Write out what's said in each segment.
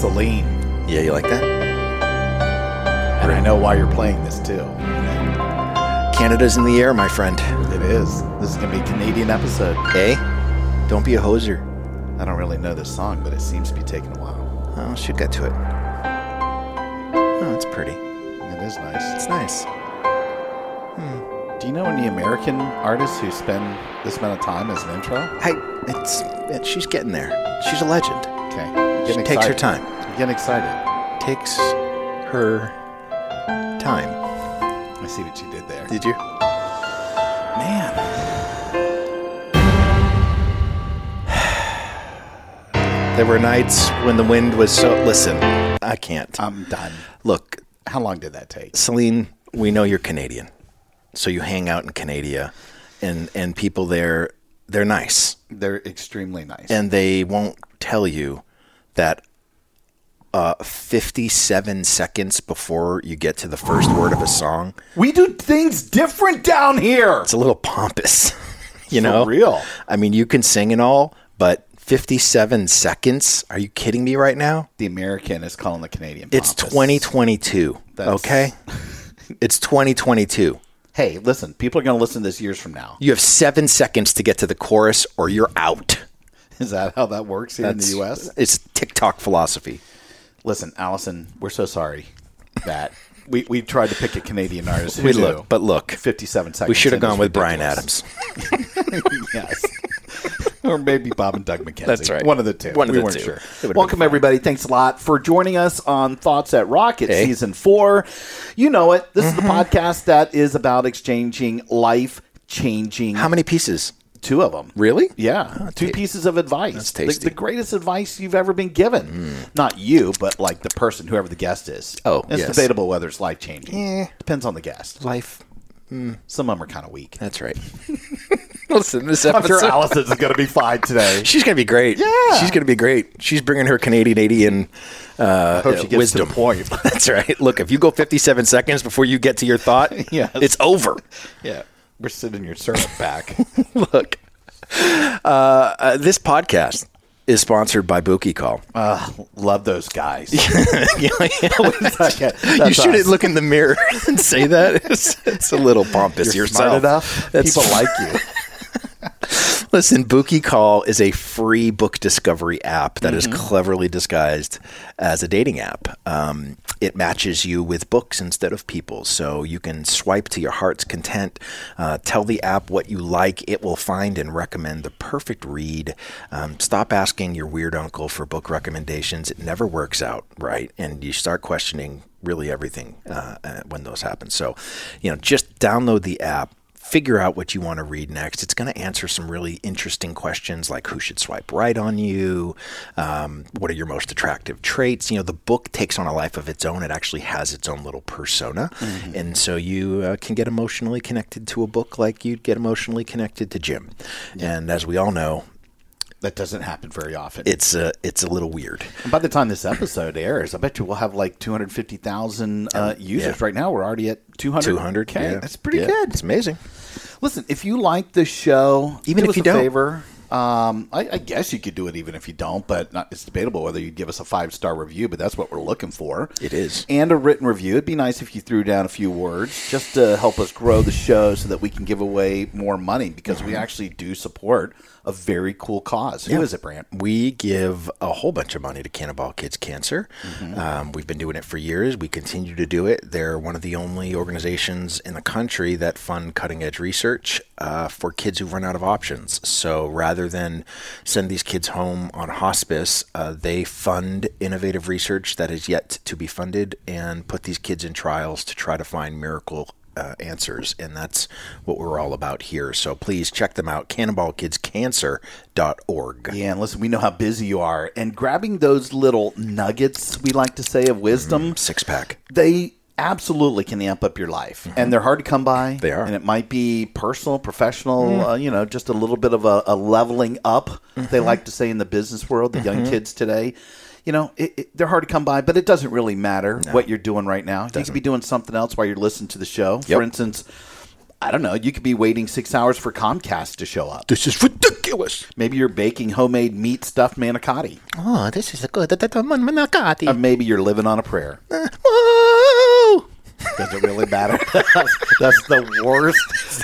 Celine. Yeah, you like that? And I know why you're playing this too. Canada's in the air, my friend. It is. This is going to be a Canadian episode. Eh? Don't be a hoser. I don't really know this song, but it seems to be taking a while. Oh, she'll get to it. Oh, it's pretty. It is nice. It's nice. Do you know any American artists who spend this amount of time as an intro? Hey, it's it, she's getting there. She's a legend. Okay. She takes her time. I'm getting excited. Takes her time. I see what you did there. Did you? Man. There were nights when the wind was so. Listen, I can't. I'm done. Look, How long did that take? Celine, we know you're Canadian, so you hang out in Canada, and and people there, they're nice, They're extremely nice. and they won't tell you that. Uh, 57 seconds before you get to the first word of a song, we do things different down here. it's a little pompous. you For know, real. I mean, you can sing and all, but 57 seconds? Are you kidding me right now? The American is calling the Canadian. It's 2022. That's- Okay, it's 2022. Hey, listen. People are going to listen to this years from now. You have seven seconds to get to the chorus, or you're out. Is that how that works here in the U.S.? It's TikTok philosophy. Listen, Allison, we're so sorry that we, we tried to pick a Canadian artist. We knew? look, but look, 57 seconds. we should have gone with Bryan. Adams. yes. or maybe Bob and Doug McKenzie. That's right. One of the two. One of we the weren't two. sure. Welcome, everybody. Thanks a lot for joining us on Thoughts at Rocket Hey. season four. You know it. This Mm-hmm. is the podcast that is about exchanging life changing. How many pieces? Two of them. Really? Yeah, two ta- pieces of advice. That's The- tasty. The, greatest advice you've ever been given. Not you, but like the person, whoever the guest is. Oh, it's yes. debatable whether it's life changing. Yeah. Depends on the guest. Life. Some of them are kind of weak. That's right. Listen, this I'm episode. sure Allison's is going to be fine today. She's gonna be great. Yeah. she's gonna be great. She's bringing her Canadian Indian uh, hope she gets to wisdom. the point. That's right. Look, if you go 57 seconds before you get to your thought, Yes. it's over. Yeah, we're sitting your syrup back. Look, uh, uh, this podcast is sponsored by Booky Call. uh, love those guys. you you shouldn't look in the mirror and say that. It's, it's a little pompous You're yourself. smart enough. That's- People like you. Listen, Booky Call is a free book discovery app that is Mm-hmm. cleverly disguised as a dating app. Um, it matches you with books instead of people, so you can swipe to your heart's content. Uh, tell the app what you like; it will find and recommend the perfect read. Um, stop asking your weird uncle for book recommendations; it never works out right, and you start questioning really everything uh, uh, when those happen. So, you know, just download the app figure out what you want to read next. It's going to answer some really interesting questions like who should swipe right on you, um, what are your most attractive traits. You know, the book takes on a life of its own. It actually has its own little persona, and so you uh, can get emotionally connected to a book like you'd get emotionally connected to Jim. And as we all know, That doesn't happen very often. it's a it's a little weird. And by the time this episode airs, I bet you we'll have like 250,000 uh, users. yeah. Right now, we're already at 200. 200. Okay, yeah. that's pretty Yeah, good. It's amazing. Listen, if you like the show, Even do if us you a don't. favor. Um, I, I guess you could do it even if you don't, but not, it's debatable whether you'd give us a five star review. But that's what we're looking for. It is. and a written review. It'd be nice if you threw down a few words just to help us grow the show, so that we can give away more money because we actually do support a very cool cause. Who is it, Brant? We give a whole bunch of money to Cannonball Kids Cancer. Um, we've been doing it for years. We continue to do it. They're one of the only organizations in the country that fund cutting edge research uh, for kids who've run out of options. So rather than send these kids home on hospice, uh, they fund innovative research that is yet to be funded and put these kids in trials to try to find miracle uh, answers, and that's what we're all about here. So please check them out, cannonballkidscancer.org. Yeah, and listen, we know how busy you are, and grabbing those little nuggets we like to say of wisdom, Six pack. they absolutely can amp up your life, and they're hard to come by. Mm-hmm. They are. and it might be personal, professional. Uh, you know, just a little bit of a, a leveling up. They Mm-hmm. like to say in the business world, the young kids today. You know, it, it, they're hard to come by, but it doesn't really matter what you're doing right now. You could be doing something else while you're listening to the show. For instance, I don't know. You could be waiting six hours for Comcast to show up. This is ridiculous. Maybe you're baking homemade meat stuffed manicotti. Oh, this is a good manicotti. Or maybe you're living on a prayer. Uh, whoa! Does it really matter? that's, that's the worst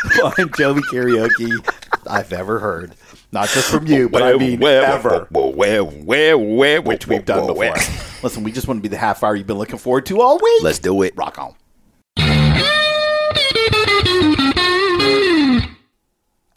Bon Jovi karaoke I've ever heard. Not just from you, but I mean ever. Which we've done before. Listen, we just want to be the half hour you've been looking forward to all week. Let's do it. rock on.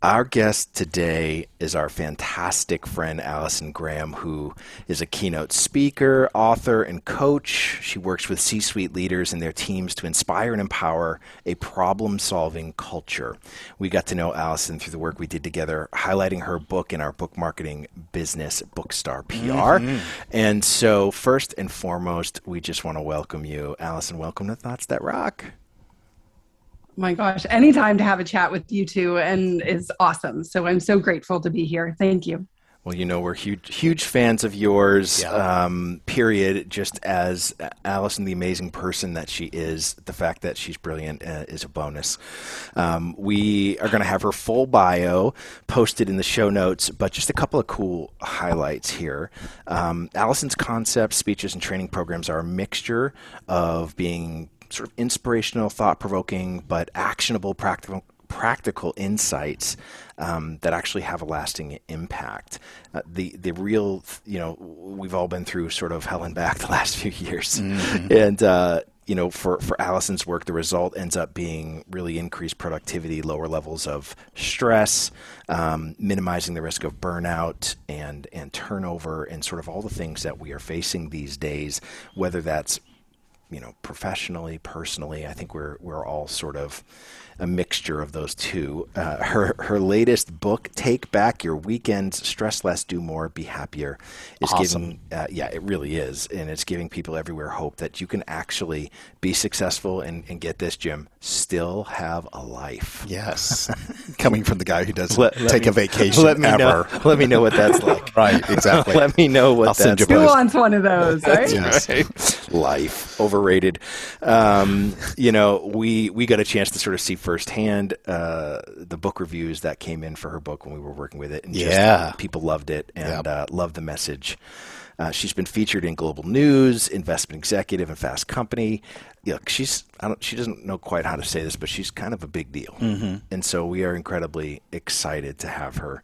Our guest today is our fantastic friend Allison Graham, who is a keynote speaker, author, and coach. She works with C suite leaders and their teams to inspire and empower a problem solving culture. We got to know Allison through the work we did together, highlighting her book in our book marketing business, Bookstar PR. Mm-hmm. And so, first and foremost, we just want to welcome you. Allison, welcome to Thoughts That Rock. My gosh, anytime to have a chat with you two and is awesome. So I'm so grateful to be here. Thank you. Well, you know, we're huge, huge fans of yours, Yeah. um, period. Just as Allison, the amazing person that she is, the fact that she's brilliant uh, is a bonus. Um, we are going to have her full bio posted in the show notes, but just a couple of cool highlights here. Um, Allison's concepts, speeches, and training programs are a mixture of being sort of inspirational, thought provoking, but actionable, practical practical insights um, that actually have a lasting impact. Uh, the the real, you know, we've all been through sort of hell and back the last few years, and uh, you know, for for Allison's work, the result ends up being really increased productivity, lower levels of stress, um, minimizing the risk of burnout and and turnover, and sort of all the things that we are facing these days, whether that's you know, professionally, personally, I think we're we're all sort of a mixture of those two. Uh, her her latest book, "Take Back Your Weekends: Stress Less, Do More, Be Happier," is giving uh, yeah, it really is, and it's giving people everywhere hope that you can actually be successful and, and get this, Jim, still have a life. Yes. Coming from the guy who doesn't Let- let take me- a vacation Let me ever. know. Let me know what that's like. Right, exactly. let me know what I'll that's you Who wants one of those, right? Yes. life overrated um, you know we we got a chance to sort of see firsthand uh, the book reviews that came in for her book when we were working with it and just, Yeah. people loved it and Yep. uh, loved the message uh, she's been featured in Global News, Investment Executive, and Fast Company. Look, she's I don't, she doesn't know quite how to say this, but she's kind of a big deal, mm-hmm. and so we are incredibly excited to have her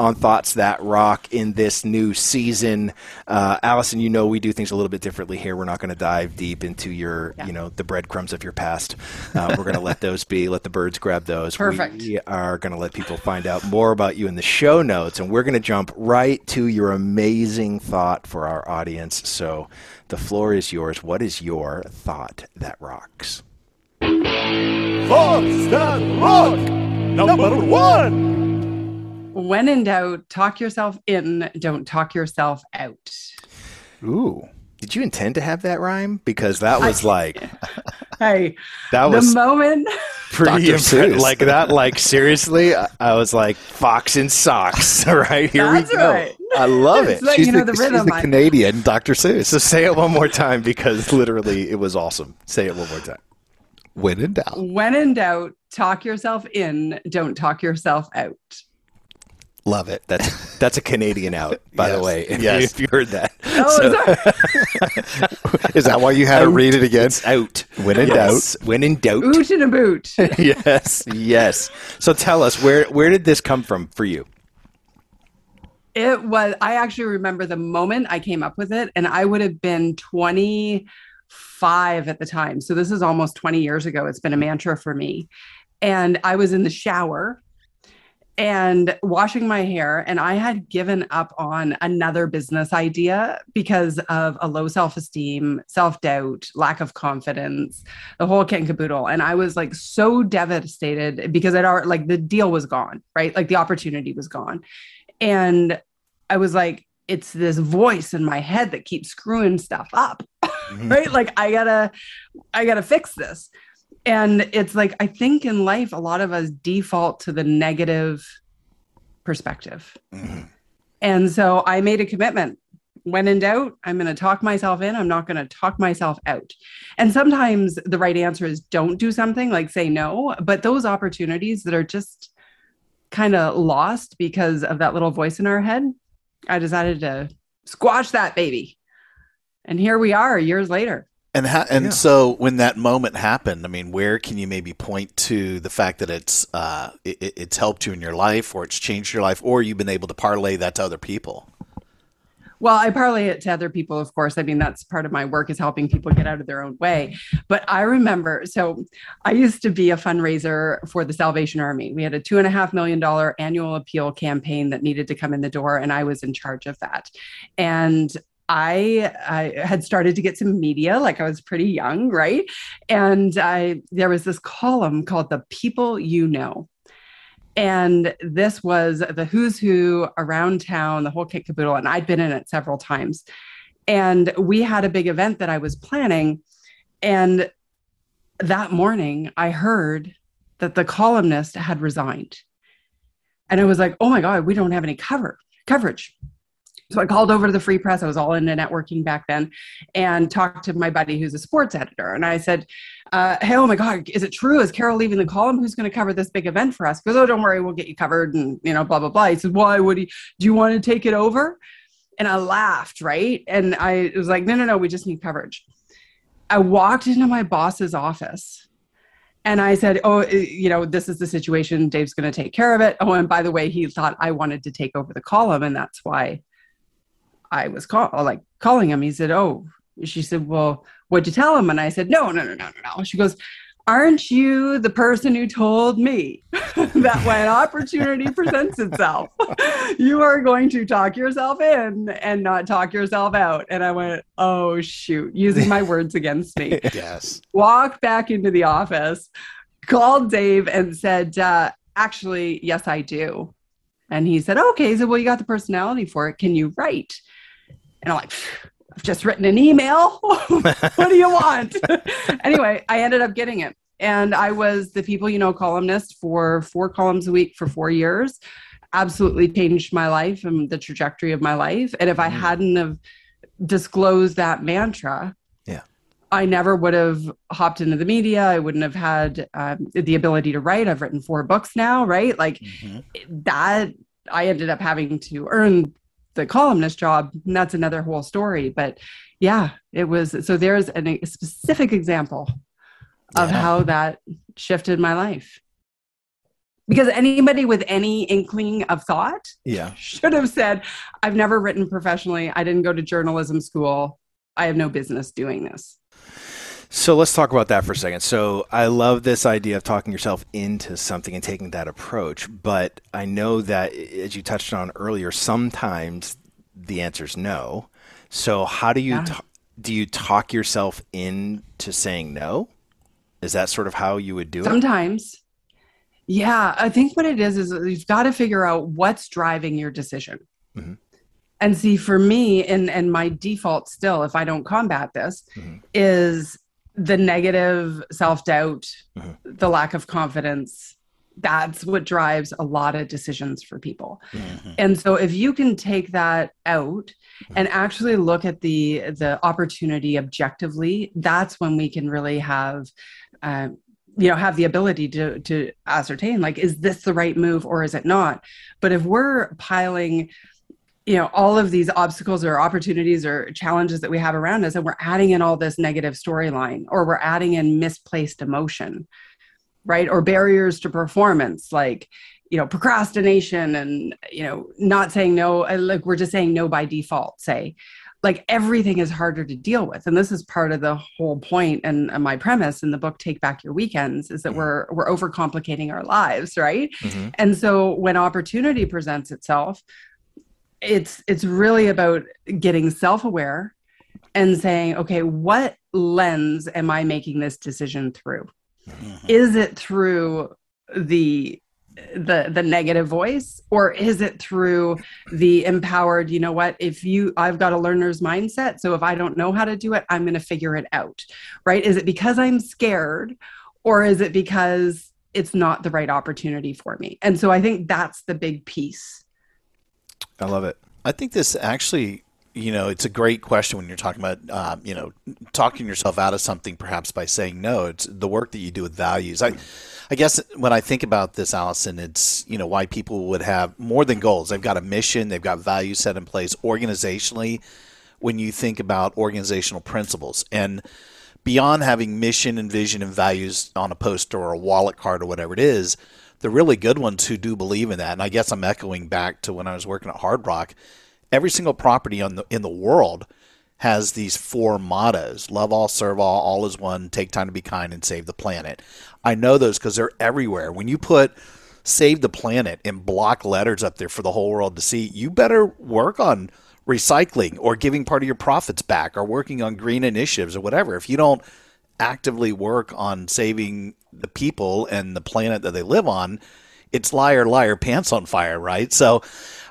on Thoughts That Rock in this new season. Uh, Allison, you know we do things a little bit differently here. We're not going to dive deep into your, you know, the breadcrumbs of your past. Uh, we're going to let those be. Let the birds grab those. Perfect. We are going to let people find out more about you in the show notes, and we're going to jump right to your amazing thought for our audience. So the floor is yours. What is your thought that rocks? Thoughts that rock. Number one. When in doubt, talk yourself in, don't talk yourself out. Ooh. Did you intend to have that rhyme? Because that was like Hey, that was the moment pretty Dr. impre- Seuss. like that. Like seriously, I, I was like fox in socks. right here That's we go. right. I love it. Like, She's you know, the, the she's rhythm. the I- Canadian Dr. Seuss. So say it one more time because literally it was awesome. Say it one more time. when in doubt. when in doubt, talk yourself in, don't talk yourself out. Love it. That's that's a Canadian out, by the way. If, Yes. you, if you heard that, Oh, So- sorry. Is that why you had to read it again? it's out. When in Yes. When in doubt. Oot in a boot. yes, yes. So tell us where where did this come from for you? It was, I actually remember the moment I came up with it, and I would have been 25 at the time. So this is almost 20 years ago. It's been a mantra for me. And I was in the shower and washing my hair. And I had given up on another business idea because of a low self esteem, self doubt, lack of confidence, the whole kit and caboodle. And I was like so devastated because it already, like the deal was gone, right? Like the opportunity was gone. And I was like, it's this voice in my head that keeps screwing stuff up, mm-hmm. right? Like I gotta, I gotta fix this and it's like i think in life a lot of us default to the negative perspective. Mm-hmm. and so i made a commitment. When in doubt i'm going to talk myself in i'm not going to talk myself out. And sometimes the right answer is don't do something like say no but those opportunities that are just kind of lost because of that little voice in our head i decided to squash that baby. And here we are years later and ha- and yeah. so when that moment happened, I mean, where can you maybe point to the fact that it's uh, it, it's helped you in your life, or it's changed your life, or you've been able to parlay that to other people? Well, I parlay it to other people, of course. I mean, that's part of my work is helping people get out of their own way. But I remember, so I used to be a fundraiser for the Salvation Army. We had a two and a half million dollar annual appeal campaign that needed to come in the door, and I was in charge of that. And I, I had started to get some media, like I was pretty young, right? And I there was this column called "The People You Know," and this was the who's who around town, the whole kit caboodle, and I'd been in it several times. And we had a big event that I was planning, and that morning I heard that the columnist had resigned, and I was like, "Oh my god, we don't have any cover coverage." So I called over to the Free Press. I was all into networking back then, and talked to my buddy who's a sports editor. And I said, uh, "Hey, oh my God, is it true? Is Carol leaving the column? Who's going to cover this big event for us?" Goes, "Oh, don't worry, we'll get you covered." And you know, blah blah blah. He said, "Why would he? Do you want to take it over?" And I laughed, right? And I was like, "No, no, no, we just need coverage." I walked into my boss's office and I said, Oh, you know, this is the situation. Dave's going to take care of it. Oh, and by the way, he thought I wanted to take over the column, and that's why I was call, like calling him. He said, "Oh," she said, "Well, what'd you tell him?" And I said, "No, no, no, no, no, no." She goes, "Aren't you the person who told me that when opportunity presents itself, you are going to talk yourself in and not talk yourself out?" And I went, "Oh shoot!" Using my words against me. yes. Walked back into the office, called Dave, and said, uh, "Actually, yes, I do." And he said, okay, so well, you got the personality for it. Can you write? And I'm like, I've just written an email. what do you want? anyway, I ended up getting it. And I was the People You Know columnist for four columns a week for four years. Absolutely changed my life and the trajectory of my life. And if I mm. hadn't have disclosed that mantra, yeah, I never would have hopped into the media. I wouldn't have had um, the ability to write. I've written four books now, right? Like mm-hmm. that, I ended up having to earn the columnist job and that's another whole story but yeah it was so there's an, a specific example of yeah. how that shifted my life. Because anybody with any inkling of thought yeah. should have said i've never written professionally. I didn't go to journalism school. I have no business doing this so let's talk about that for a second. So I love this idea of talking yourself into something and taking that approach, but I know that as you touched on earlier, sometimes the answer is no. So how do you yeah. t- do you talk yourself into saying no? Is that sort of how you would do sometimes. it? Sometimes. Yeah, I think what it is is you've got to figure out what's driving your decision. Mm-hmm. And see, for me, and and my default still, if I don't combat this, mm-hmm. is the negative self doubt, mm-hmm. the lack of confidence, that's what drives a lot of decisions for people. Mm-hmm. And so if you can take that out mm-hmm. and actually look at the the opportunity objectively, that's when we can really have um, you know have the ability to to ascertain like is this the right move or is it not but if we're piling you know all of these obstacles or opportunities or challenges that we have around us and we're adding in all this negative storyline or we're adding in misplaced emotion right or barriers to performance like you know procrastination and you know not saying no uh, like we're just saying no by default say like everything is harder to deal with and this is part of the whole point and, and my premise in the book take back your weekends is that mm-hmm. we're we're overcomplicating our lives right mm-hmm. and so when opportunity presents itself it's it's really about getting self-aware and saying okay what lens am i making this decision through? Mm-hmm. is it through the the the negative voice or is it through the empowered you know what if you i've got a learner's mindset so if i don't know how to do it i'm going to figure it out right? Is it because i'm scared or is it because it's not the right opportunity for me? And so i think that's the big piece i love it i think this actually you know it's a great question when you're talking about um, you know talking yourself out of something perhaps by saying no it's the work that you do with values i I guess when I think about this, Allison, it's you know why people would have more than goals. They've got a mission, they've got values set in place organizationally. When you think about organizational principles and beyond having mission and vision and values on a poster or a wallet card or whatever it is, the really good ones who do believe in that. And I guess I'm echoing back to when I was working at Hard Rock. Every single property on the in the world has these four mottos love all, serve all, all is one, take time to be kind, and save the planet. I know those because they're everywhere. When you put save the planet in block letters up there for the whole world to see, you better work on recycling or giving part of your profits back or working on green initiatives or whatever. If you don't actively work on saving the people and the planet that they live on, it's liar, liar, pants on fire, right? So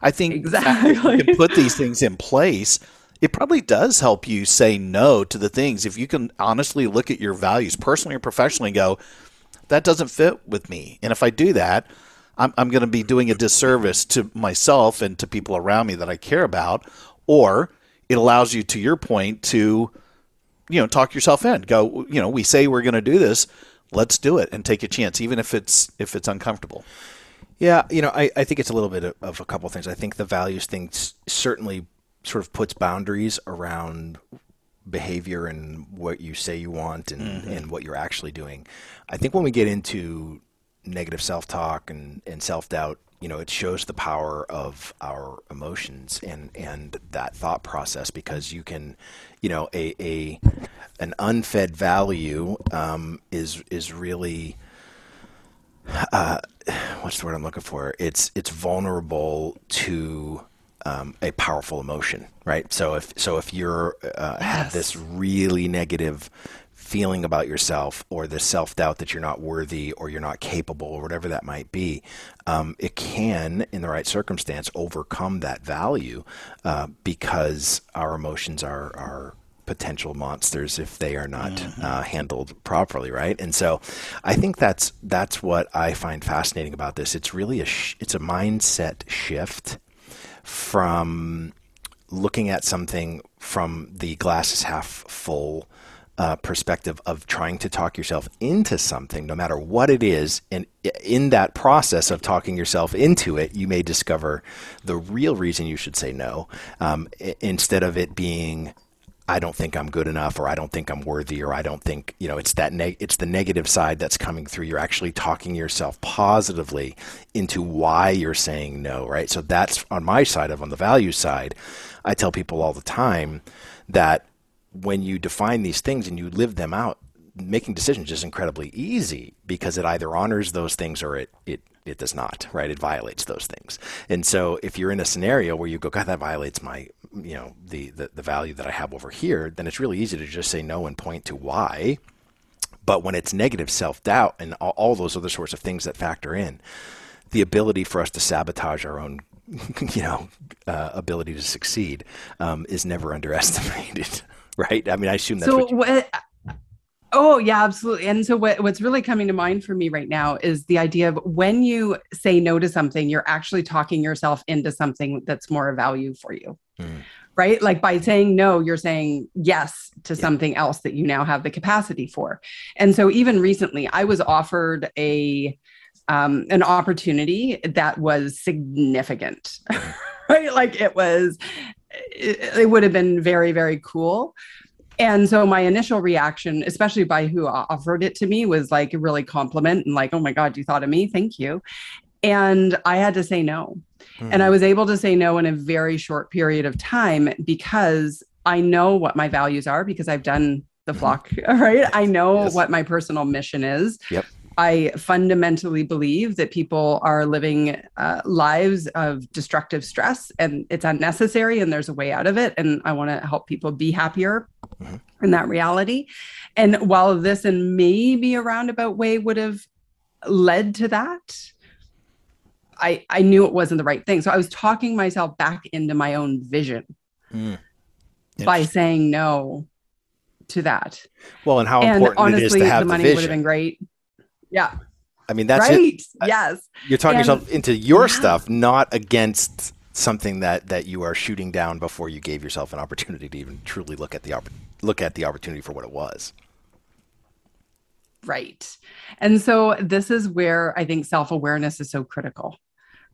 I think exactly. you can put these things in place it probably does help you say no to the things if you can honestly look at your values personally or professionally and go that doesn't fit with me and if i do that i'm, I'm going to be doing a disservice to myself and to people around me that i care about or it allows you to your point to you know talk yourself in go you know we say we're going to do this let's do it and take a chance even if it's if it's uncomfortable yeah you know i, I think it's a little bit of, of a couple of things i think the values thing certainly sort of puts boundaries around behavior and what you say you want and, mm-hmm. and what you're actually doing. I think when we get into negative self talk and, and self doubt, you know, it shows the power of our emotions and, and that thought process because you can, you know, a, a an unfed value um, is is really uh, what's the word I'm looking for? It's it's vulnerable to um, a powerful emotion, right? So if so, if you're uh, yes. have this really negative feeling about yourself or the self doubt that you're not worthy or you're not capable or whatever that might be, um, it can, in the right circumstance, overcome that value uh, because our emotions are are potential monsters if they are not mm-hmm. uh, handled properly, right? And so, I think that's that's what I find fascinating about this. It's really a sh- it's a mindset shift from looking at something from the glass is half full uh, perspective of trying to talk yourself into something, no matter what it is. And in that process of talking yourself into it, you may discover the real reason you should say no um, instead of it being I don't think I'm good enough, or I don't think I'm worthy, or I don't think you know it's that it's the negative side that's coming through. You're actually talking yourself positively into why you're saying no, right? So that's on my side of on the value side. I tell people all the time that when you define these things and you live them out, making decisions is incredibly easy because it either honors those things or it it it does not, right? It violates those things. And so if you're in a scenario where you go, God, that violates my, you know, the, the, the value that I have over here, then it's really easy to just say no and point to why. But when it's negative self doubt and all, all, those other sorts of things that factor in, the ability for us to sabotage our own, you know, uh, ability to succeed um, is never underestimated, right? I mean, I assume that's so what, you- what Oh, yeah, absolutely. And so what, what's really coming to mind for me right now is the idea of when you say no to something, you're actually talking yourself into something that's more of value for you. Mm. Right? Like by saying no, you're saying yes to yeah. something else that you now have the capacity for. And so even recently, I was offered a um, an opportunity that was significant. right? Like it was it, it would have been very, very cool and so my initial reaction, especially by who offered it to me, was like a really compliment and like, oh my God, you thought of me. Thank you. And I had to say no. Mm-hmm. And I was able to say no in a very short period of time because I know what my values are because I've done the mm-hmm. flock, right? I know yes. what my personal mission is. Yep. I fundamentally believe that people are living uh, lives of destructive stress and it's unnecessary and there's a way out of it. And I want to help people be happier mm-hmm. in that reality. And while this in maybe a roundabout way would have led to that, I, I knew it wasn't the right thing. So I was talking myself back into my own vision mm. by saying no to that. Well, and how and important honestly, it is to have the money the would have been great. Yeah. I mean, that's right. It. Yes. You're talking and, yourself into your yeah. stuff, not against something that that you are shooting down before you gave yourself an opportunity to even truly look at the op- look at the opportunity for what it was. Right. And so this is where I think self-awareness is so critical.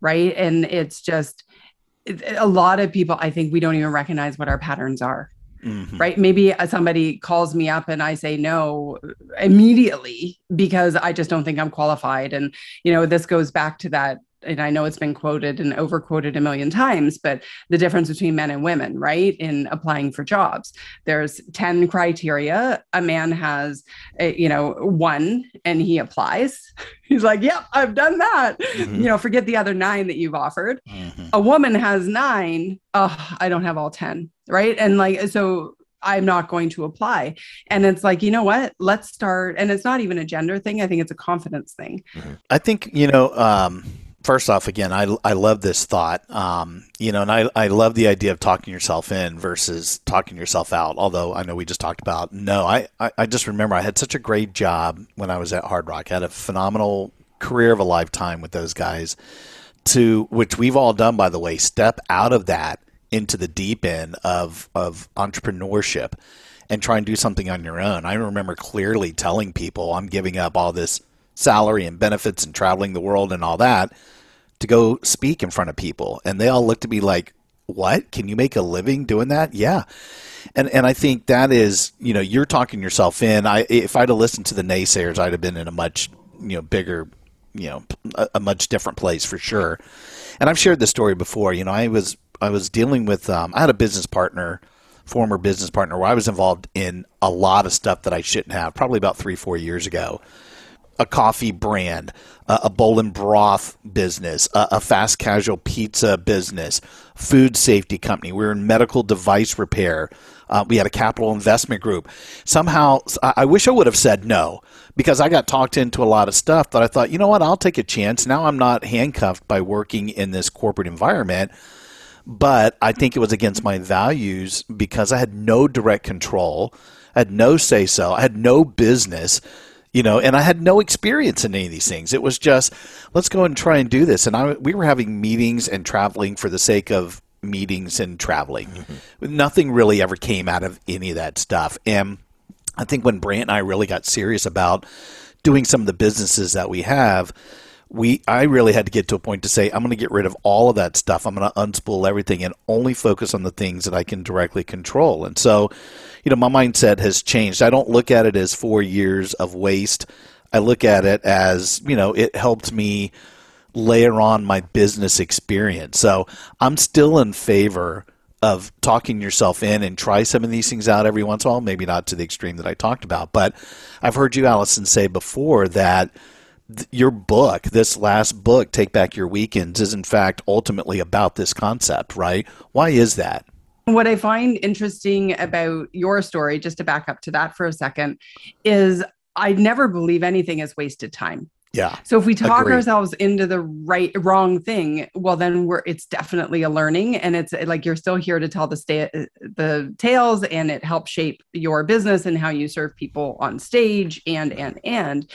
Right? And it's just a lot of people I think we don't even recognize what our patterns are. Mm-hmm. Right. Maybe somebody calls me up and I say no immediately because I just don't think I'm qualified. And, you know, this goes back to that and I know it's been quoted and overquoted a million times, but the difference between men and women, right, in applying for jobs. There's 10 criteria. A man has, a, you know, one and he applies. He's like, yep, I've done that. Mm-hmm. You know, forget the other nine that you've offered. Mm-hmm. A woman has nine. Oh, I don't have all 10 right and like so I'm not going to apply. And it's like, you know what? Let's start. And it's not even a gender thing. I think it's a confidence thing. Mm-hmm. I think, you know, um, first off, again, I, I love this thought. Um, you know, and I, I love the idea of talking yourself in versus talking yourself out. Although I know we just talked about no, I, I, I just remember I had such a great job when I was at Hard Rock. I had a phenomenal career of a lifetime with those guys to which we've all done, by the way, step out of that into the deep end of of entrepreneurship and try and do something on your own. I remember clearly telling people I'm giving up all this salary and benefits and traveling the world and all that to go speak in front of people. And they all looked at me like, "What? Can you make a living doing that?" Yeah. And and I think that is, you know, you're talking yourself in. I if I'd have listened to the naysayers, I'd have been in a much, you know, bigger, you know, a, a much different place for sure. And I've shared this story before. You know, I was I was dealing with um, I had a business partner, former business partner, where I was involved in a lot of stuff that I shouldn't have. Probably about three four years ago, a coffee brand, uh, a bowl and broth business, a, a fast casual pizza business, food safety company. We were in medical device repair. Uh, we had a capital investment group. Somehow, I wish I would have said no because I got talked into a lot of stuff that I thought, you know what, I'll take a chance. Now I'm not handcuffed by working in this corporate environment but I think it was against my values because I had no direct control, I had no say so, I had no business, you know, and I had no experience in any of these things. It was just let's go and try and do this, and I we were having meetings and traveling for the sake of meetings and traveling. Mm-hmm. Nothing really ever came out of any of that stuff, and I think when Brant and I really got serious about doing some of the businesses that we have we I really had to get to a point to say I'm going to get rid of all of that stuff. I'm going to unspool everything and only focus on the things that I can directly control. And so, you know, my mindset has changed. I don't look at it as 4 years of waste. I look at it as, you know, it helped me layer on my business experience. So, I'm still in favor of talking yourself in and try some of these things out every once in a while, maybe not to the extreme that I talked about. But I've heard you, Allison, say before that your book, this last book, Take Back Your Weekends, is in fact ultimately about this concept, right? Why is that? What I find interesting about your story, just to back up to that for a second, is I never believe anything is wasted time. Yeah. So if we talk Agreed. ourselves into the right wrong thing, well then we're it's definitely a learning and it's like you're still here to tell the sta- the tales and it helps shape your business and how you serve people on stage and and and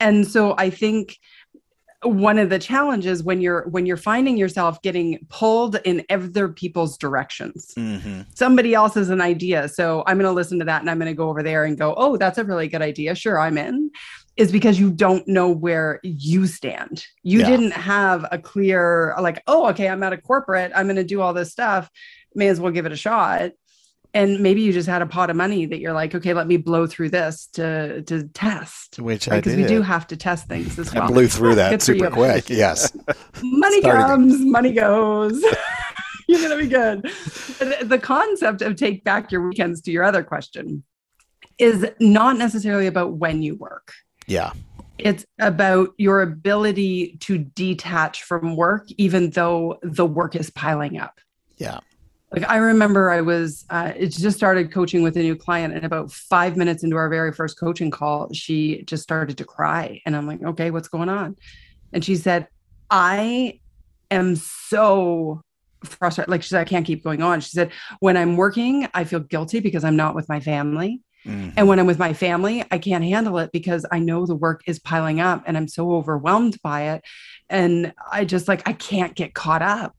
and so i think one of the challenges when you're when you're finding yourself getting pulled in other people's directions. Mm-hmm. somebody else has an idea. So i'm going to listen to that and i'm going to go over there and go oh that's a really good idea. Sure i'm in is because you don't know where you stand. You yeah. didn't have a clear like oh okay i'm at a corporate. I'm going to do all this stuff. May as well give it a shot and maybe you just had a pot of money that you're like, okay, let me blow through this to to test. Which right? I Because we do have to test things as well. I blew through that super quick. Yes. money Started comes, it. money goes. You're gonna be good. The concept of take back your weekends to your other question is not necessarily about when you work. Yeah. It's about your ability to detach from work, even though the work is piling up. Yeah. Like I remember I was, uh, it just started coaching with a new client, and about five minutes into our very first coaching call, she just started to cry. And I'm like, okay, what's going on? And she said, I am so frustrated. Like she said, I can't keep going on. She said, when I'm working, I feel guilty because I'm not with my family. Mm-hmm. And when I'm with my family, I can't handle it because I know the work is piling up and I'm so overwhelmed by it. And I just like, I can't get caught up.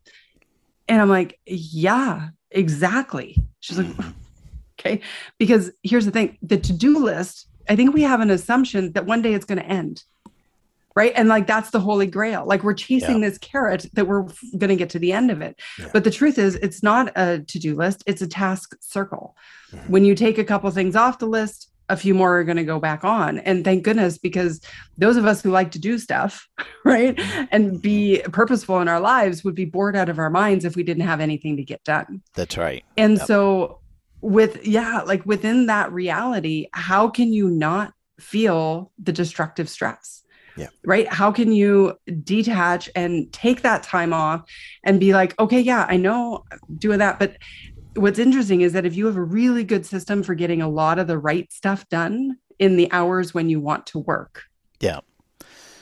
And I'm like, yeah, exactly. She's like, mm-hmm. okay. Because here's the thing the to do list, I think we have an assumption that one day it's going to end right and like that's the holy grail like we're chasing yeah. this carrot that we're going to get to the end of it yeah. but the truth is it's not a to-do list it's a task circle mm-hmm. when you take a couple things off the list a few more are going to go back on and thank goodness because those of us who like to do stuff right and be purposeful in our lives would be bored out of our minds if we didn't have anything to get done that's right and yep. so with yeah like within that reality how can you not feel the destructive stress yeah. Right. How can you detach and take that time off and be like, okay, yeah, I know doing that. But what's interesting is that if you have a really good system for getting a lot of the right stuff done in the hours when you want to work. Yeah.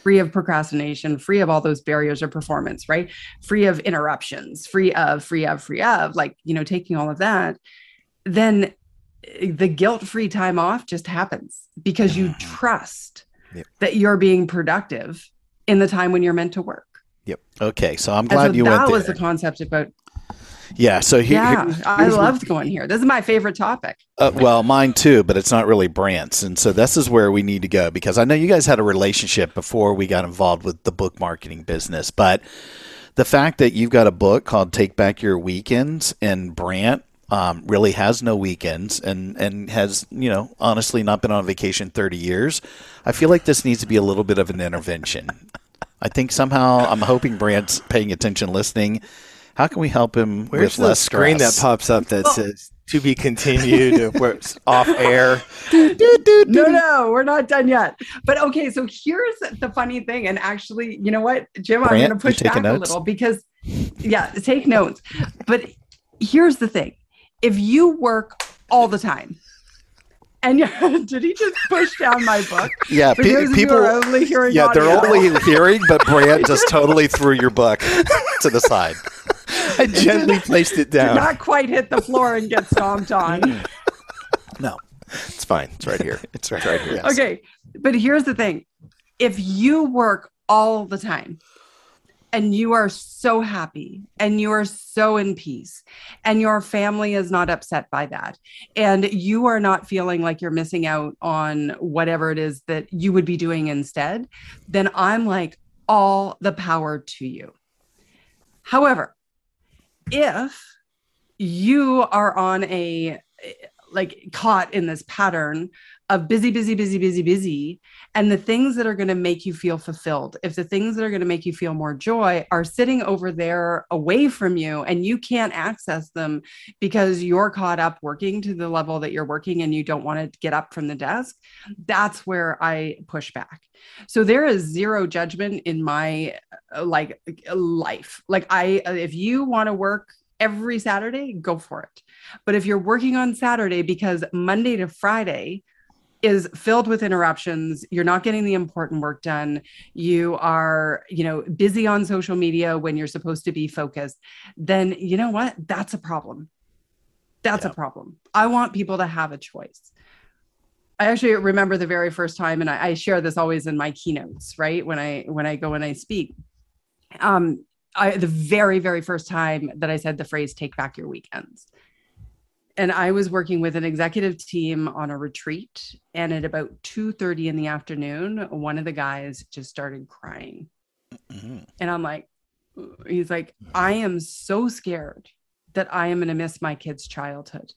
Free of procrastination, free of all those barriers of performance, right? Free of interruptions, free of, free of, free of, like, you know, taking all of that, then the guilt free time off just happens because you mm-hmm. trust yep. that you're being productive in the time when you're meant to work. Yep. Okay. So I'm glad so you that went was the concept about yeah. So here, yeah, here, I loved going here. This is my favorite topic. Uh, well, mine too, but it's not really Brant's, and so this is where we need to go because I know you guys had a relationship before we got involved with the book marketing business, but the fact that you've got a book called "Take Back Your Weekends" and Brant um, really has no weekends and, and has, you know, honestly not been on vacation 30 years. I feel like this needs to be a little bit of an intervention. I think somehow I'm hoping Brant's paying attention, listening. How can we help him Where's with less screen stress? that pops up that oh. says to be continued off air. no, no, we're not done yet. But okay, so here's the funny thing. And actually, you know what, Jim, Brant, I'm going to push back notes? a little because, yeah, take notes. But here's the thing if you work all the time, and yeah, did he just push down my book? Yeah, pe- people are only hearing. Yeah, audio. they're only hearing, but Brant just totally threw your book to the side. I gently placed it down. Did not quite hit the floor and get stomped on. no, it's fine. It's right here. It's right, right here. Yes. Okay, but here's the thing: if you work all the time, and you are so happy and you are so in peace and your family is not upset by that and you are not feeling like you're missing out on whatever it is that you would be doing instead then i'm like all the power to you however if you are on a like caught in this pattern of busy, busy, busy, busy, busy. And the things that are going to make you feel fulfilled, if the things that are going to make you feel more joy are sitting over there away from you and you can't access them because you're caught up working to the level that you're working and you don't want to get up from the desk, that's where I push back. So there is zero judgment in my uh, like life. Like I if you want to work every Saturday, go for it. But if you're working on Saturday because Monday to Friday is filled with interruptions. You're not getting the important work done. You are you know busy on social media when you're supposed to be focused. Then you know what? That's a problem. That's yeah. a problem. I want people to have a choice. I actually remember the very first time and I, I, share this always in my keynotes right? When i when i go and i speak. Um I, the very very first time that i said the phrase take back your weekends and I was working with an executive team on a retreat. And at about 2:30 in the afternoon, one of the guys just started crying. Mm-hmm. And I'm like, he's like, I am so scared that I am going to miss my kid's childhood.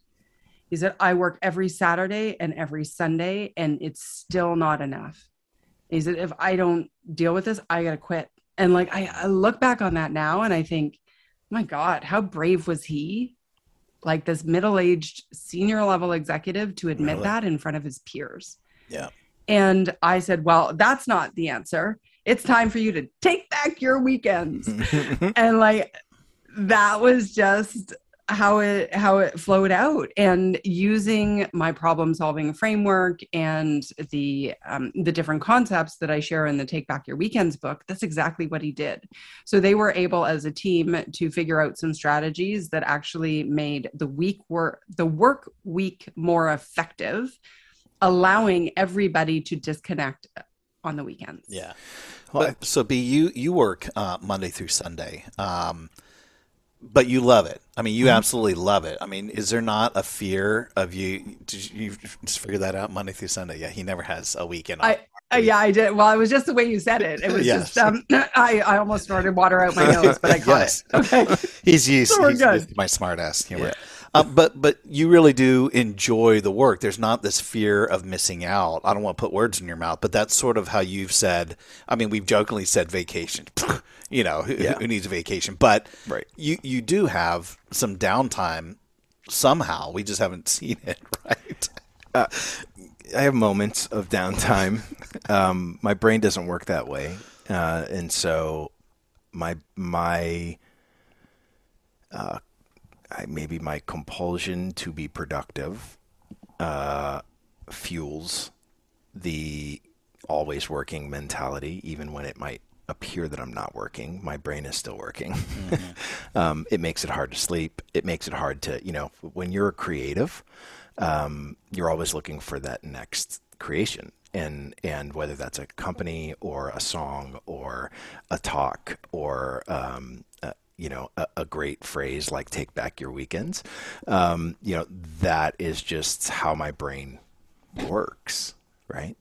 He said, I work every Saturday and every Sunday, and it's still not enough. He said, if I don't deal with this, I got to quit. And like, I, I look back on that now and I think, my God, how brave was he? Like this middle aged senior level executive to admit Really? that in front of his peers. Yeah. And I said, Well, that's not the answer. It's time for you to take back your weekends. and like that was just how it how it flowed out and using my problem solving framework and the um, the different concepts that i share in the take back your weekends book that's exactly what he did. So they were able as a team to figure out some strategies that actually made the week work the work week more effective allowing everybody to disconnect on the weekends. Yeah. Well, so B, you you work uh, Monday through Sunday, um, but you love it. I mean, you Mm-hmm. absolutely love it. I mean, is there not a fear of you? Did you just figure that out Monday through Sunday? Yeah, he never has a weekend. I, uh, yeah, I did. Well, it was just the way you said it. It was Yes. just, um, I, I almost snorted water out my nose, but I caught Yes. it. Okay. He's used, So we're he's used to my smart ass humor. Um, but but you really do enjoy the work. There's not this fear of missing out. I don't want to put words in your mouth, but that's sort of how you've said. I mean, we've jokingly said vacation. you know, who, Yeah. who needs a vacation? But Right. you you do have some downtime somehow. We just haven't seen it, right? I have moments of downtime. Um, my brain doesn't work that way, uh, and so my my uh, I, maybe my compulsion to be productive uh, fuels the always working mentality, even when it might appear that I'm not working. My brain is still working. um, it makes it hard to sleep. It makes it hard to, you know, when you're a creative, um, you're always looking for that next creation. And, and whether that's a company or a song or a talk or um, uh, you know a, a great phrase like "take back your weekends," um, you know that is just how my brain works, right?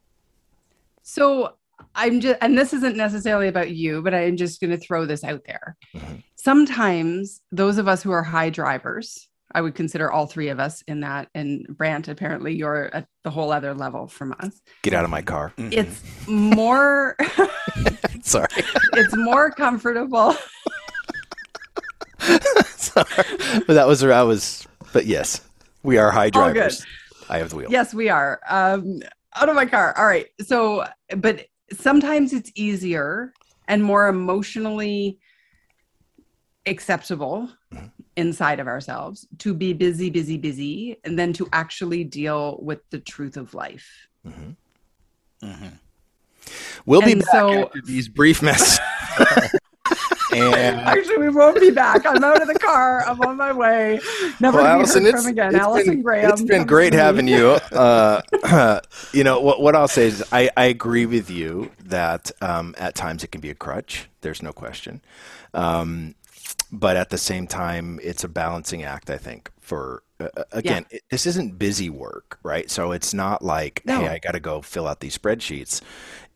So I'm just, and this isn't necessarily about you, but I'm just going to throw this out there. Sometimes those of us who are high drivers, I would consider all three of us in that. And Brant, apparently you're at the whole other level from us. Get out of my car. It's more, Sorry. it's more comfortable. Sorry. But that was where I was. But yes, we are high All good. drivers. I have the wheel. Yes, we are. Um, out of my car. All right. So, but sometimes it's easier and more emotionally acceptable mm-hmm. inside of ourselves to be busy, busy, busy, and then to actually deal with the truth of life. Mm-hmm. Mm-hmm. We'll be back so- after these brief messages. and Actually, we won't be back. I'm out of the car. I'm on my way. Never well, Allison, heard from again. it's Allison been, Graham. it's been great having you. Uh, you know what? What I'll say is, I, I agree with you that um, at times it can be a crutch. There's no question. Um, but at the same time, it's a balancing act. I think for uh, again, it, this isn't busy work, right? So it's not like, No. hey, I got to go fill out these spreadsheets.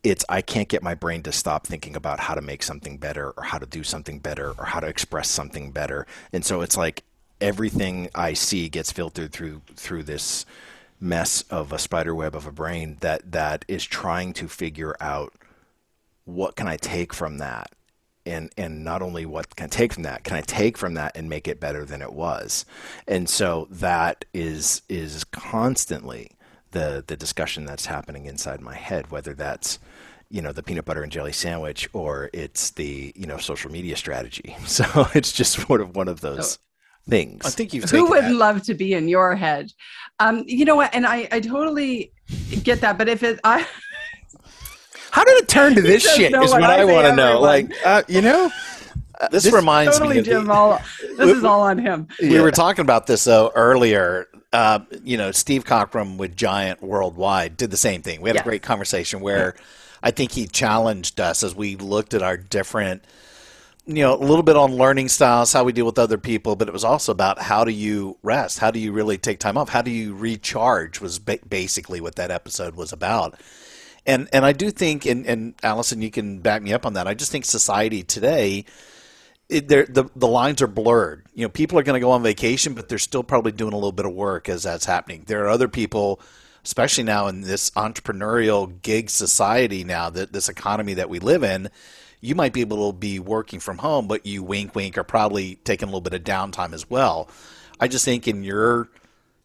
It's I can't get my brain to stop thinking about how to make something better or how to do something better or how to express something better. And so it's like everything I see gets filtered through through this mess of a spider web of a brain that that is trying to figure out what can I take from that and and not only what can I take from that can I take from that and make it better than it was and so that is is constantly the the discussion that's happening inside my head whether that's you know the peanut butter and jelly sandwich or it's the you know social media strategy so it's just sort of one of those things I think you've Who wouldn't that. love to be in your head? Um, you know what? And I, I totally get that. But if it, I, how did it turn to this shit is what what I I want to know like uh, you know This, reminds totally me of the- Jim. All this is all on him. We were talking about this though earlier. Uh, you know, Steve Cockram with Giant Worldwide did the same thing. We had Yes. a great conversation where I think he challenged us as we looked at our different, you know, a little bit on learning styles, how we deal with other people, but it was also about how do you rest? How do you really take time off? How do you recharge? Was ba- basically what that episode was about. And and I do think, and, and Allison, you can back me up on that. I just think society today it, the the lines are blurred. You know, people are going to go on vacation, but they're still probably doing a little bit of work as that's happening. There are other people, especially now in this entrepreneurial gig society now that this economy that we live in. you might be able to be working from home, but you wink wink are probably taking a little bit of downtime as well. I just think in your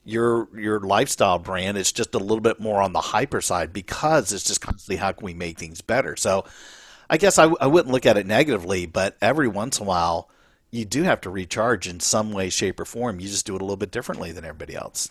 your your lifestyle brand, it's just a little bit more on the hyper side because it's just constantly how can we make things better. So I guess I, I wouldn't look at it negatively, but every once in a while you do have to recharge in some way, shape, or form. You just do it a little bit differently than everybody else.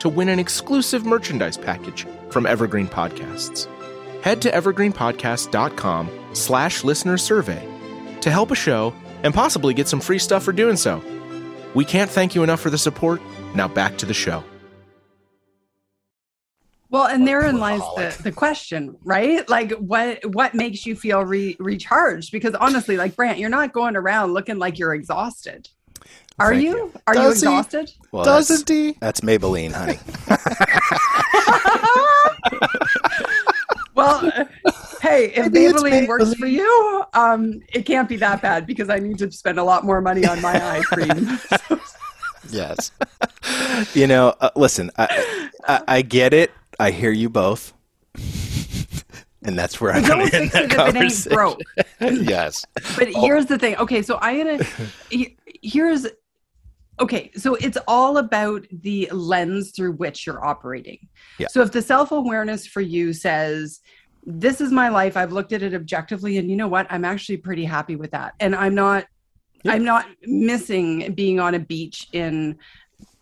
to win an exclusive merchandise package from Evergreen Podcasts. Head to evergreenpodcast.com slash listener survey to help a show and possibly get some free stuff for doing so. We can't thank you enough for the support. Now back to the show. Well, and therein lies the, the question, right? Like, what what makes you feel re- recharged? Because honestly, like Brant, you're not going around looking like you're exhausted. Are you? you? Are Does you exhausted? Well, Doesn't that's, he? That's Maybelline, honey. well, hey, if Maybelline, Maybelline, works for you, um, it can't be that bad because I need to spend a lot more money on my eye cream. yes. You know, uh, listen, I, I, I get it. I hear you both. and that's where I'm going to end that conversation. broke. yes. But here's the thing. Okay, so I'm gonna. Here's okay so it's all about the lens through which you're operating yeah. so if the self-awareness for you says this is my life i've looked at it objectively and you know what i'm actually pretty happy with that and i'm not yeah. i'm not missing being on a beach in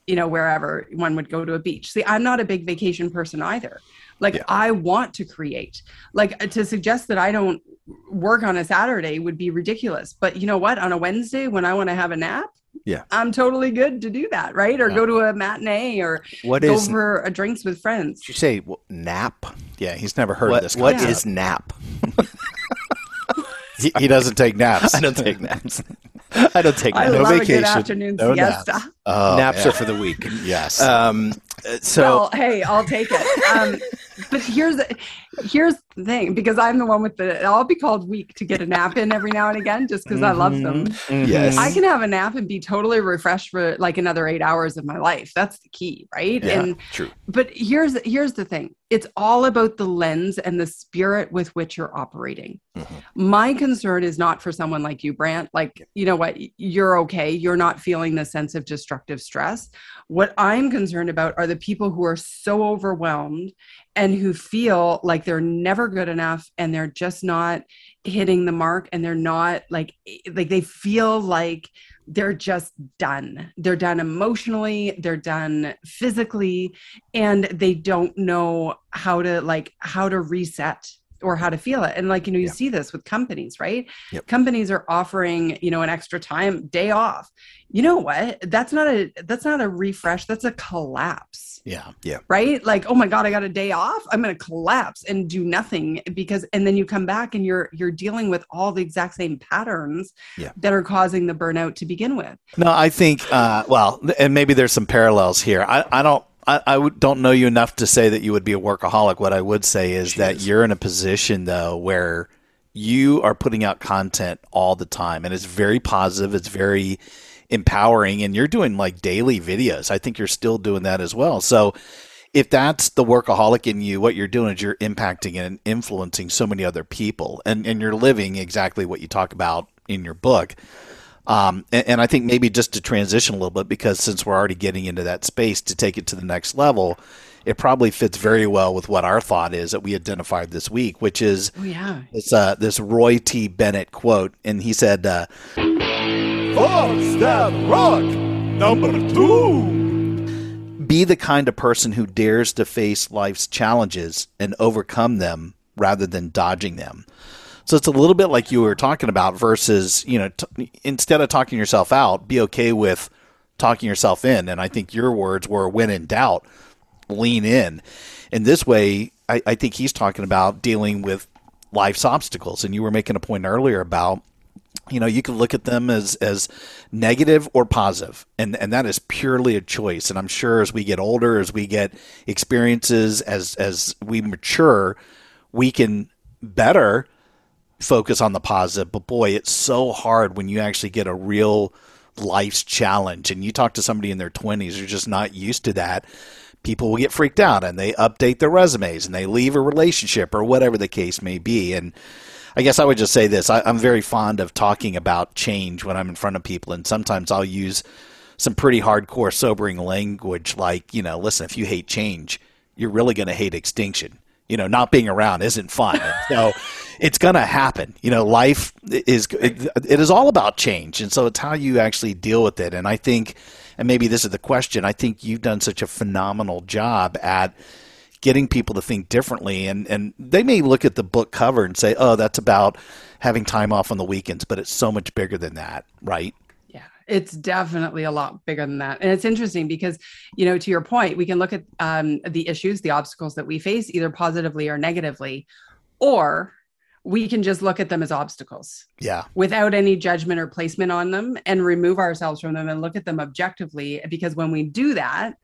you know wherever one would go to a beach see i'm not a big vacation person either like yeah. i want to create like to suggest that i don't work on a saturday would be ridiculous but you know what on a wednesday when i want to have a nap yeah i'm totally good to do that right or yeah. go to a matinee or what go is, for a drinks with friends did you say well, nap yeah he's never heard what, of this What yeah. is nap he, he, doesn't take naps i don't take naps I don't take I no vacation. afternoon no siesta. Naps, oh, naps yeah. are for the weak. yes. Um, so well, hey, I'll take it. Um, but here's here's the thing because I'm the one with the I'll be called weak to get a nap in every now and again just because mm-hmm. I love them. Mm-hmm. Yes. I can have a nap and be totally refreshed for like another eight hours of my life. That's the key, right? Yeah, and true. But here's here's the thing. It's all about the lens and the spirit with which you're operating. Mm-hmm. My concern is not for someone like you, Brant. Like, you know what, you're okay. You're not feeling the sense of destructive stress. What I'm concerned about are the people who are so overwhelmed and who feel like they're never good enough and they're just not hitting the mark and they're not like eh, like they feel like they're just done. They're done emotionally, they're done physically and they don't know how to like how to reset or how to feel it. And like, you know, you yeah. see this with companies, right? Yep. Companies are offering, you know, an extra time day off. You know what? That's not a that's not a refresh, that's a collapse. Yeah. Yeah. Right? Like, oh my God, I got a day off. I'm gonna collapse and do nothing because and then you come back and you're you're dealing with all the exact same patterns yeah. that are causing the burnout to begin with. No, I think uh well, and maybe there's some parallels here. I, I don't I, I don't know you enough to say that you would be a workaholic. What I would say is she that is. you're in a position though where you are putting out content all the time, and it's very positive. It's very empowering, and you're doing like daily videos. I think you're still doing that as well. So if that's the workaholic in you, what you're doing is you're impacting and influencing so many other people, and and you're living exactly what you talk about in your book. Um, and, and, I think maybe just to transition a little bit, because since we're already getting into that space to take it to the next level, it probably fits very well with what our thought is that we identified this week, which is oh, yeah. it's uh, this Roy T. Bennett quote. And he said, uh, that rock number two. Be the kind of person who dares to face life's challenges and overcome them rather than dodging them. So it's a little bit like you were talking about versus, you know, t- instead of talking yourself out, be okay with talking yourself in. And I think your words were when in doubt, lean in. And this way, I, I think he's talking about dealing with life's obstacles. And you were making a point earlier about you know you can look at them as as negative or positive and and that is purely a choice and i'm sure as we get older as we get experiences as as we mature we can better focus on the positive but boy it's so hard when you actually get a real life's challenge and you talk to somebody in their 20s who's just not used to that people will get freaked out and they update their resumes and they leave a relationship or whatever the case may be and I guess I would just say this. I, am very fond of talking about change when I'm in front of people, and sometimes I'll use some pretty hardcore, sobering language like, you know, listen, if you hate change, you're really going to hate extinction. You know, not being around isn't fun. so it's going to happen. You know, life is it, it is all about change, and so it's how you actually deal with it. And I think, and maybe this is the question. I think you've done such a phenomenal job at getting people to think differently. And, and they may look at the book cover and say, oh, that's about having time off on the weekends, but it's so much bigger than that, right? Yeah, it's definitely a lot bigger than that. And it's interesting because, you know, to your point, we can look at um, the issues, the obstacles that we face, either positively or negatively, or we can just look at them as obstacles. Yeah. Without any judgment or placement on them and remove ourselves from them and look at them objectively. Because when we do that,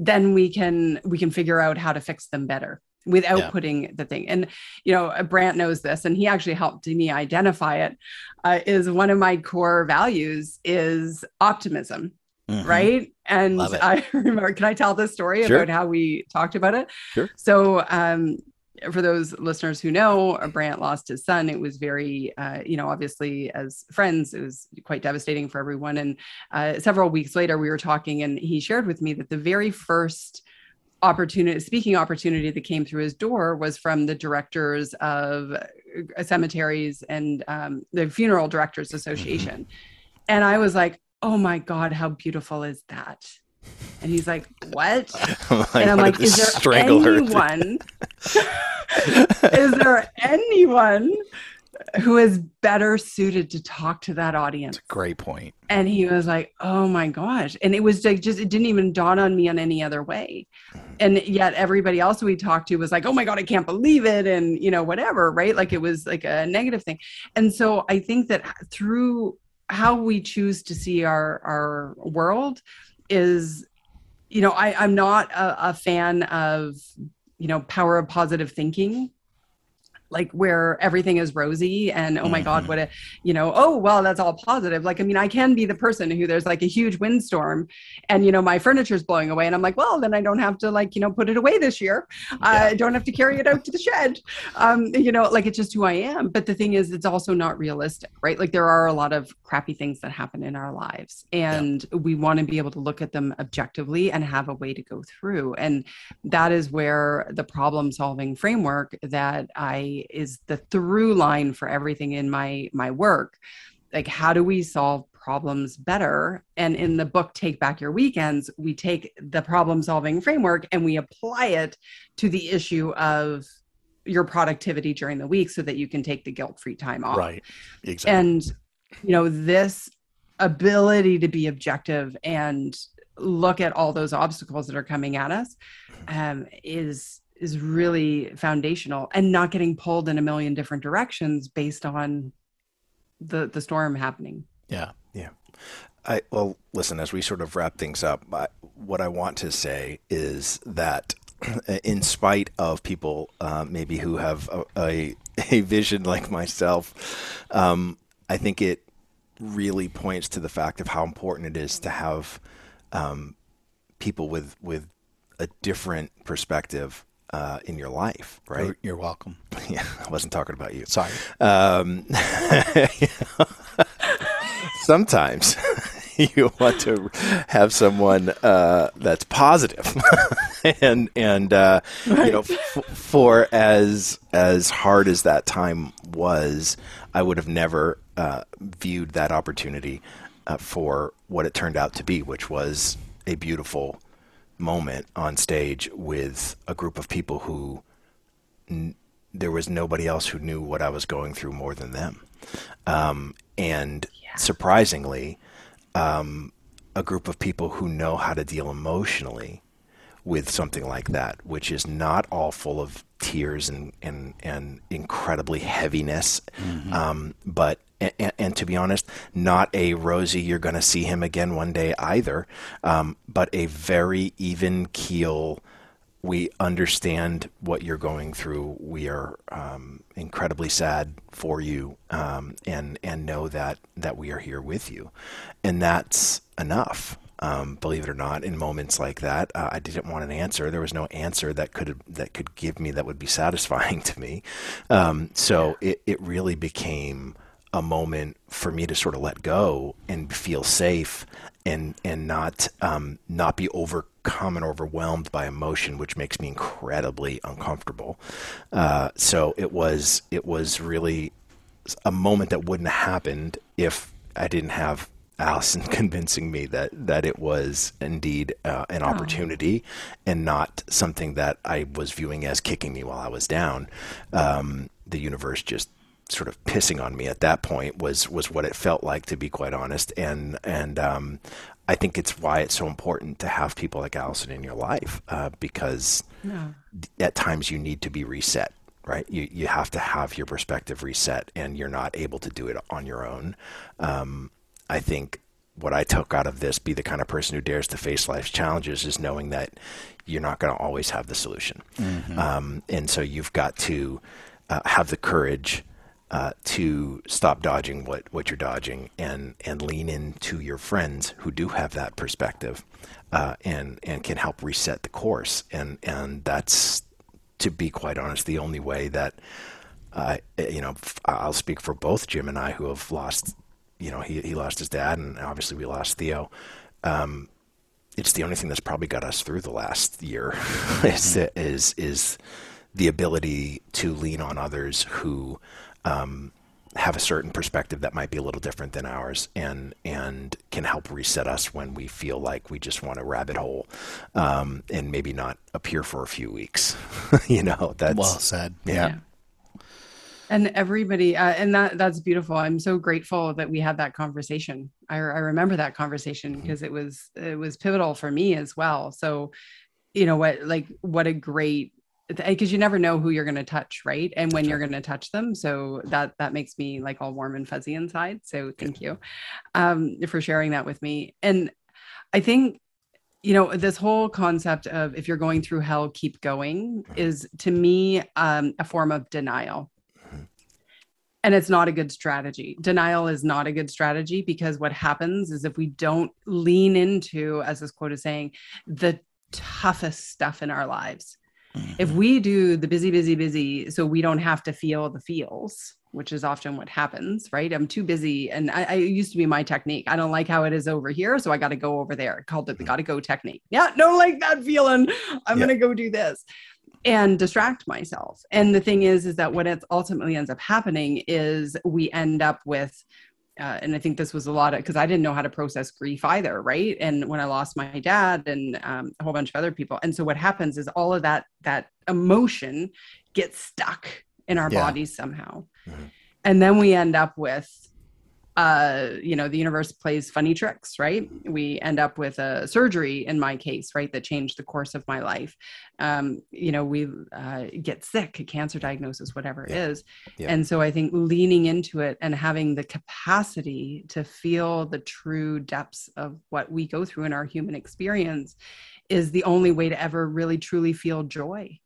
then we can we can figure out how to fix them better without yeah. putting the thing and you know brant knows this and he actually helped me identify it. Uh, is one of my core values is optimism mm-hmm. right and i remember can i tell this story sure. about how we talked about it sure so um for those listeners who know, uh, Brant lost his son. It was very, uh, you know, obviously as friends, it was quite devastating for everyone. And uh, several weeks later, we were talking, and he shared with me that the very first opportunity, speaking opportunity that came through his door was from the directors of uh, cemeteries and um, the Funeral Directors Association. And I was like, oh my God, how beautiful is that? And he's like, "What?" like, and I'm like, "Is there anyone? is there anyone who is better suited to talk to that audience?" great point. And he was like, "Oh my gosh!" And it was like just it didn't even dawn on me in any other way. And yet everybody else we talked to was like, "Oh my god, I can't believe it," and you know whatever, right? Like it was like a negative thing. And so I think that through how we choose to see our our world is you know I, i'm not a, a fan of you know power of positive thinking like where everything is rosy and oh my mm-hmm. god what a you know oh well that's all positive like i mean i can be the person who there's like a huge windstorm and you know my furniture's blowing away and i'm like well then i don't have to like you know put it away this year yeah. i don't have to carry it out to the shed um you know like it's just who i am but the thing is it's also not realistic right like there are a lot of crappy things that happen in our lives and yeah. we want to be able to look at them objectively and have a way to go through and that is where the problem solving framework that i is the through line for everything in my my work. Like how do we solve problems better? And in the book take back your weekends we take the problem solving framework and we apply it to the issue of your productivity during the week so that you can take the guilt free time off. Right. Exactly. And you know this ability to be objective and look at all those obstacles that are coming at us um, is is really foundational and not getting pulled in a million different directions based on the the storm happening. Yeah yeah. I well listen as we sort of wrap things up I, what i want to say is that in spite of people uh, maybe who have a, a, a, vision like myself um, i think it really points to the fact of how important it is to have um, people with with a different perspective uh, in your life, right? You're, you're, welcome. Yeah, I wasn't talking about you. Sorry. Um, sometimes you want to have someone uh, that's positive, and and uh, right. you know, f- for as as hard as that time was, I would have never uh, viewed that opportunity uh, for what it turned out to be, which was a beautiful moment on stage with a group of people who n- there was nobody else who knew what I was going through more than them. Um, and yeah. surprisingly, um, a group of people who know how to deal emotionally with something like that, which is not all full of tears and and, and incredibly heaviness. Mm-hmm. Um, but and, and, to be honest, not a rosy. You're going to see him again one day either, um, but a very even keel. We understand what you're going through. We are um, incredibly sad for you, um, and and know that that we are here with you, and that's enough. Um, believe it or not, in moments like that, uh, I didn't want an answer. There was no answer that could that could give me that would be satisfying to me. Um, so it, it really became a moment for me to sort of let go and feel safe and and not um, not be overcome and overwhelmed by emotion, which makes me incredibly uncomfortable. Uh, so it was it was really a moment that wouldn't have happened if I didn't have Allison convincing me that that it was indeed uh, an opportunity oh. and not something that I was viewing as kicking me while I was down. Um, the universe just sort of pissing on me at that point was was what it felt like to be quite honest and and um, I think it's why it's so important to have people like Allison in your life uh, because at times you need to be reset right you you have to have your perspective reset and you're not able to do it on your own um, I think what I took out of this, be the kind of person who dares to face life's challenges, is knowing that you're not going to always have the solution. Mm-hmm. Um, and so you've got to uh, have the courage uh, to stop dodging what, what you're dodging and, and lean into your friends who do have that perspective uh, and, and can help reset the course. And, and that's, to be quite honest, the only way that, uh, you know, I'll speak for both Jim and I who have lost you know, he, he lost his dad, and obviously we lost Theo. Um, it's the only thing that's probably got us through the last year is, mm-hmm. is, is the ability to lean on others who um, have a certain perspective that might be a little different than ours and and can help reset us when we feel like we just want a rabbit hole um, and maybe not appear for a few weeks you know that's well said yeah. yeah and everybody uh, and that that's beautiful. I'm so grateful that we had that conversation. I, I remember that conversation because mm-hmm. it was it was pivotal for me as well. So you know what like what a great because you never know who you're going to touch right? And when you're going to touch them. So that that makes me like all warm and fuzzy inside. So thank you um, for sharing that with me. And i think you know this whole concept of if you're going through hell keep going mm-hmm. is to me um, a form of denial and it's not a good strategy. Denial is not a good strategy because what happens is if we don't lean into, as this quote is saying, the toughest stuff in our lives, mm-hmm. if we do the busy, busy, busy, so we don't have to feel the feels, which is often what happens, right? I'm too busy. And I, I used to be my technique. I don't like how it is over here. So I got to go over there. I called it the mm-hmm. got to go technique. Yeah, don't like that feeling. I'm yeah. going to go do this and distract myself. And the thing is, is that what it ultimately ends up happening is we end up with, uh, and I think this was a lot of because I didn't know how to process grief either, right? And when I lost my dad and um, a whole bunch of other people, and so what happens is all of that that emotion gets stuck in our yeah. bodies somehow, mm-hmm. and then we end up with uh, you know, the universe plays funny tricks, right? We end up with a surgery in my case, right, that changed the course of my life. Um, you know, we uh, get sick, a cancer diagnosis, whatever yeah. it is. Yeah. And so I think leaning into it and having the capacity to feel the true depths of what we go through in our human experience is the only way to ever really truly feel joy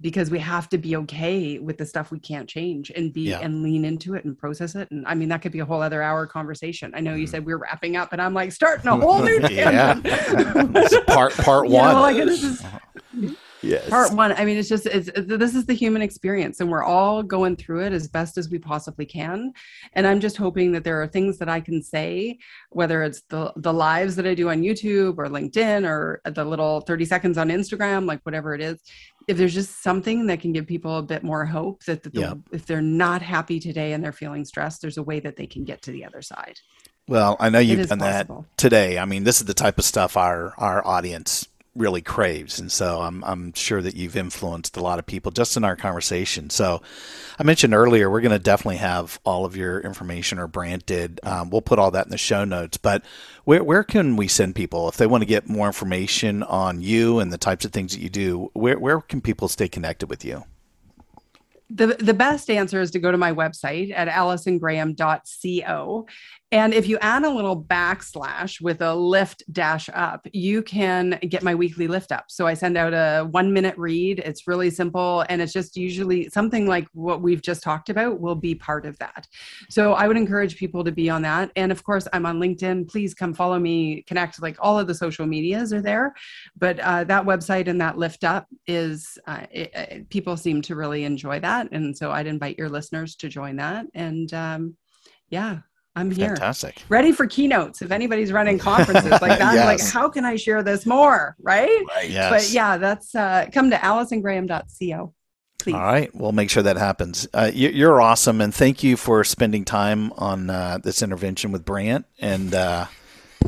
because we have to be okay with the stuff we can't change and be yeah. and lean into it and process it. And I mean, that could be a whole other hour conversation. I know you mm. said we are wrapping up, and I'm like starting a whole new yeah. part part one. Know, like, this is, yes. Part one. I mean, it's just it's, this is the human experience, and we're all going through it as best as we possibly can. And I'm just hoping that there are things that I can say, whether it's the the lives that I do on YouTube or LinkedIn or the little 30 seconds on Instagram, like whatever it is, if there's just something that can give people a bit more hope that the, yeah. if they're not happy today and they're feeling stressed, there's a way that they can get to the other side. Well, I know you've done possible. that today. I mean, this is the type of stuff our our audience really craves. And so I'm, I'm sure that you've influenced a lot of people just in our conversation. So I mentioned earlier, we're going to definitely have all of your information, or Brant did. Um, we'll put all that in the show notes. But where, where can we send people if they want to get more information on you and the types of things that you do? Where, where can people stay connected with you? The, the best answer is to go to my website at allisongraham.co and if you add a little backslash with a lift dash up, you can get my weekly lift up. So I send out a one minute read. It's really simple. And it's just usually something like what we've just talked about will be part of that. So I would encourage people to be on that. And of course, I'm on LinkedIn. Please come follow me, connect. Like all of the social medias are there. But uh, that website and that lift up is, uh, it, it, people seem to really enjoy that. And so I'd invite your listeners to join that. And um, yeah, I'm here. Fantastic. Ready for keynotes. If anybody's running conferences like that, yes. like, how can I share this more? Right. right. Yes. But yeah, that's uh, come to allisongraham.co. Please. All right. We'll make sure that happens. Uh, you, are awesome. And thank you for spending time on uh, this intervention with Brant. And, uh,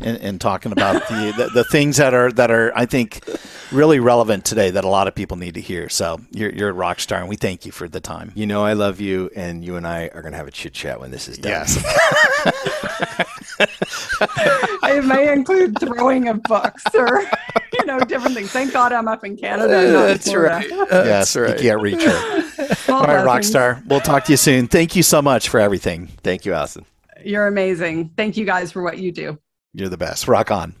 and, and talking about the, the, the things that are that are I think really relevant today that a lot of people need to hear. So you're you're a rock star, and we thank you for the time. You know I love you, and you and I are going to have a chit chat when this is done. Yes. it may include throwing of books or you know different things. Thank God I'm up in Canada. That's right. Uh, yes, right. you can't reach her. All right, Rockstar. We'll talk to you soon. Thank you so much for everything. Thank you, Allison. You're amazing. Thank you guys for what you do. You're the best. Rock on.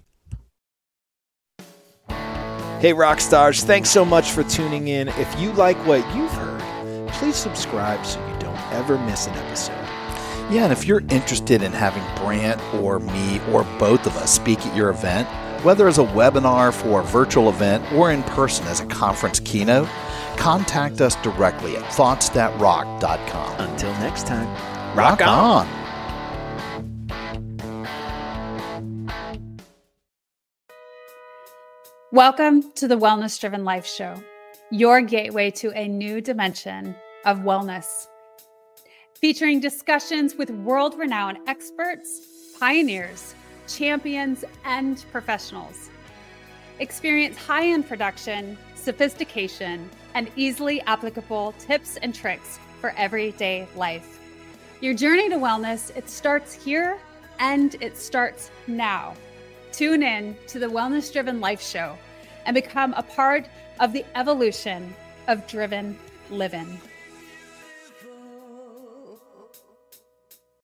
Hey, rock stars, thanks so much for tuning in. If you like what you've heard, please subscribe so you don't ever miss an episode. Yeah, and if you're interested in having Brant or me or both of us speak at your event, whether as a webinar for a virtual event or in person as a conference keynote, contact us directly at thoughtsthatrock.com. Until next time, rock, rock on. on. Welcome to the Wellness Driven Life Show, your gateway to a new dimension of wellness. Featuring discussions with world renowned experts, pioneers, champions, and professionals. Experience high end production, sophistication, and easily applicable tips and tricks for everyday life. Your journey to wellness, it starts here and it starts now. Tune in to the Wellness Driven Life Show and become a part of the evolution of driven living.